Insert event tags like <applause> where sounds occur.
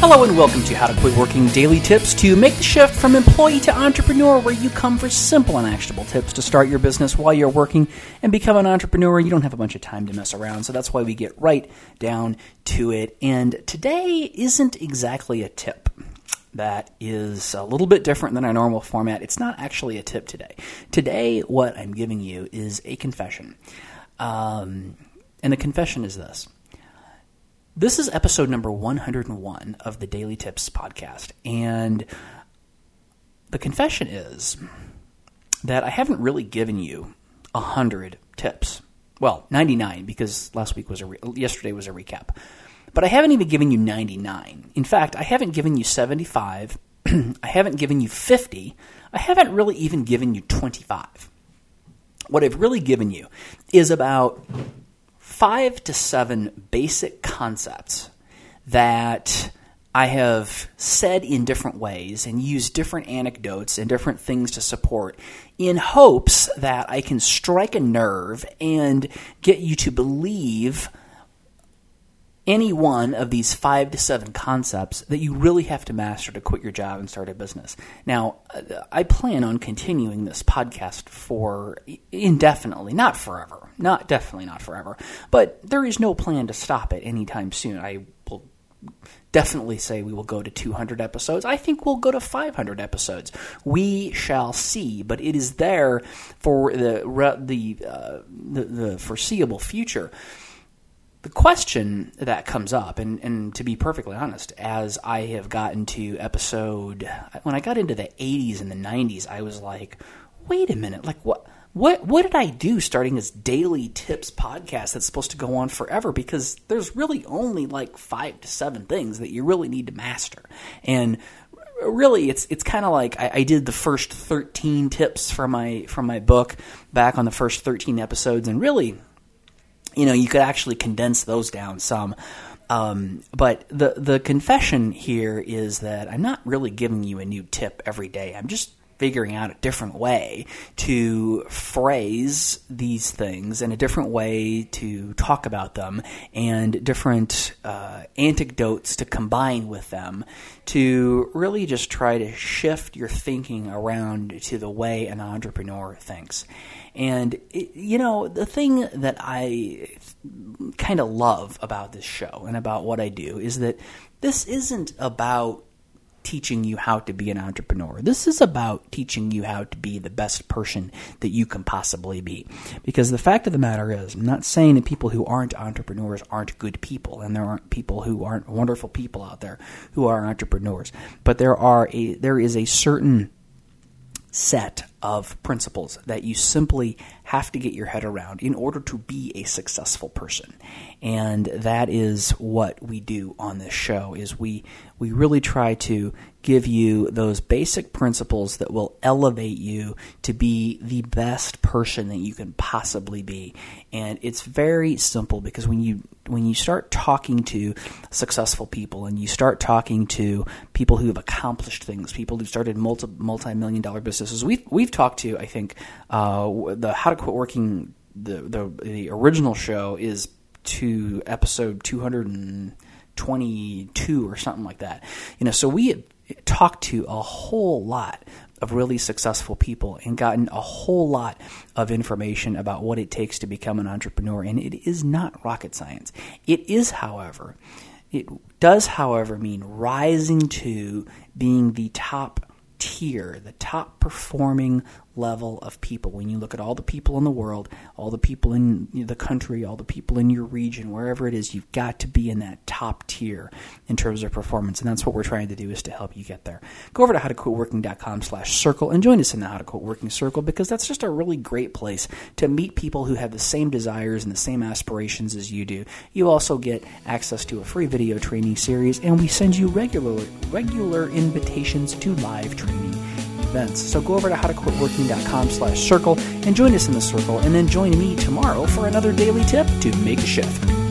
Hello and welcome to How to Quit Working Daily Tips to make the shift from employee to entrepreneur, where you come for simple and actionable tips to start your business while you're working and become an entrepreneur. You don't have a bunch of time to mess around, so that's why we get right down to it. And today isn't exactly a tip. That is a little bit different than our normal format. It's not actually a tip today. Today, what I'm giving you is a confession. Um, and the confession is this this is episode number 101 of the Daily Tips podcast. And the confession is that I haven't really given you 100 tips. Well, 99 because last week was a re- yesterday was a recap. But I haven't even given you 99. In fact, I haven't given you 75. <clears throat> I haven't given you 50. I haven't really even given you 25. What I've really given you is about five to seven basic concepts that I have said in different ways and used different anecdotes and different things to support in hopes that I can strike a nerve and get you to believe any one of these five to seven concepts that you really have to master to quit your job and start a business. Now, I plan on continuing this podcast for indefinitely, not forever, not definitely not forever, but there is no plan to stop it anytime soon. I will definitely say we will go to 200 episodes. I think we'll go to 500 episodes. We shall see, but it is there for the the uh, the, the foreseeable future the question that comes up, and, and to be perfectly honest, as I have gotten to episode, when I got into the 80s and the 90s, I was like, wait a minute, like what? What what did I do starting this daily tips podcast that's supposed to go on forever? Because there's really only like five to seven things that you really need to master, and really it's it's kind of like I, I, did the first 13 tips from my from my book back on the first 13 episodes, and really you know, you could actually condense those down some. Um, but the the confession here is that I'm not really giving you a new tip every day. I'm just figuring out a different way to phrase these things and a different way to talk about them and different uh, anecdotes to combine with them to really just try to shift your thinking around to the way an entrepreneur thinks. And, it, you know, the thing that I kind of love about this show and about what I do is that this isn't about teaching you how to be an entrepreneur. This is about teaching you how to be the best person that you can possibly be. Because the fact of the matter is, I'm not saying that people who aren't entrepreneurs aren't good people, and there aren't people who aren't wonderful people out there who are entrepreneurs. But there are a there is a certain set of principles that you simply have to get your head around in order to be a successful person. And that is what we do on this show is we we really try to give you those basic principles that will elevate you to be the best person that you can possibly be. And it's very simple because when you when you start talking to successful people and you start talking to people who have accomplished things, people who started multi multi million dollar businesses, we've we've talked to I think uh, the How to Quit Working the the the original show is to episode two hundred and twenty two or something like that. You know, so we talked to a whole lot of really successful people and gotten a whole lot of information about what it takes to become an entrepreneur. And it is not rocket science. It is, however, it does, however, mean rising to being the top tier, the top performing level of people. When you look at all the people in the world, all the people in the country, all the people in your region, wherever it is, you've got to be in that top tier in terms of performance. And that's what we're trying to do is to help you get there. Go over to howtoquitworking.com slash circle and join us in the How to Quit Working Circle because that's just a really great place to meet people who have the same desires and the same aspirations as you do. You also get access to a free video training series and we send you regular regular invitations to live training events. So go over to howtoquitworking.com slash circle and join us in the circle and then join me tomorrow for another daily tip to make a shift.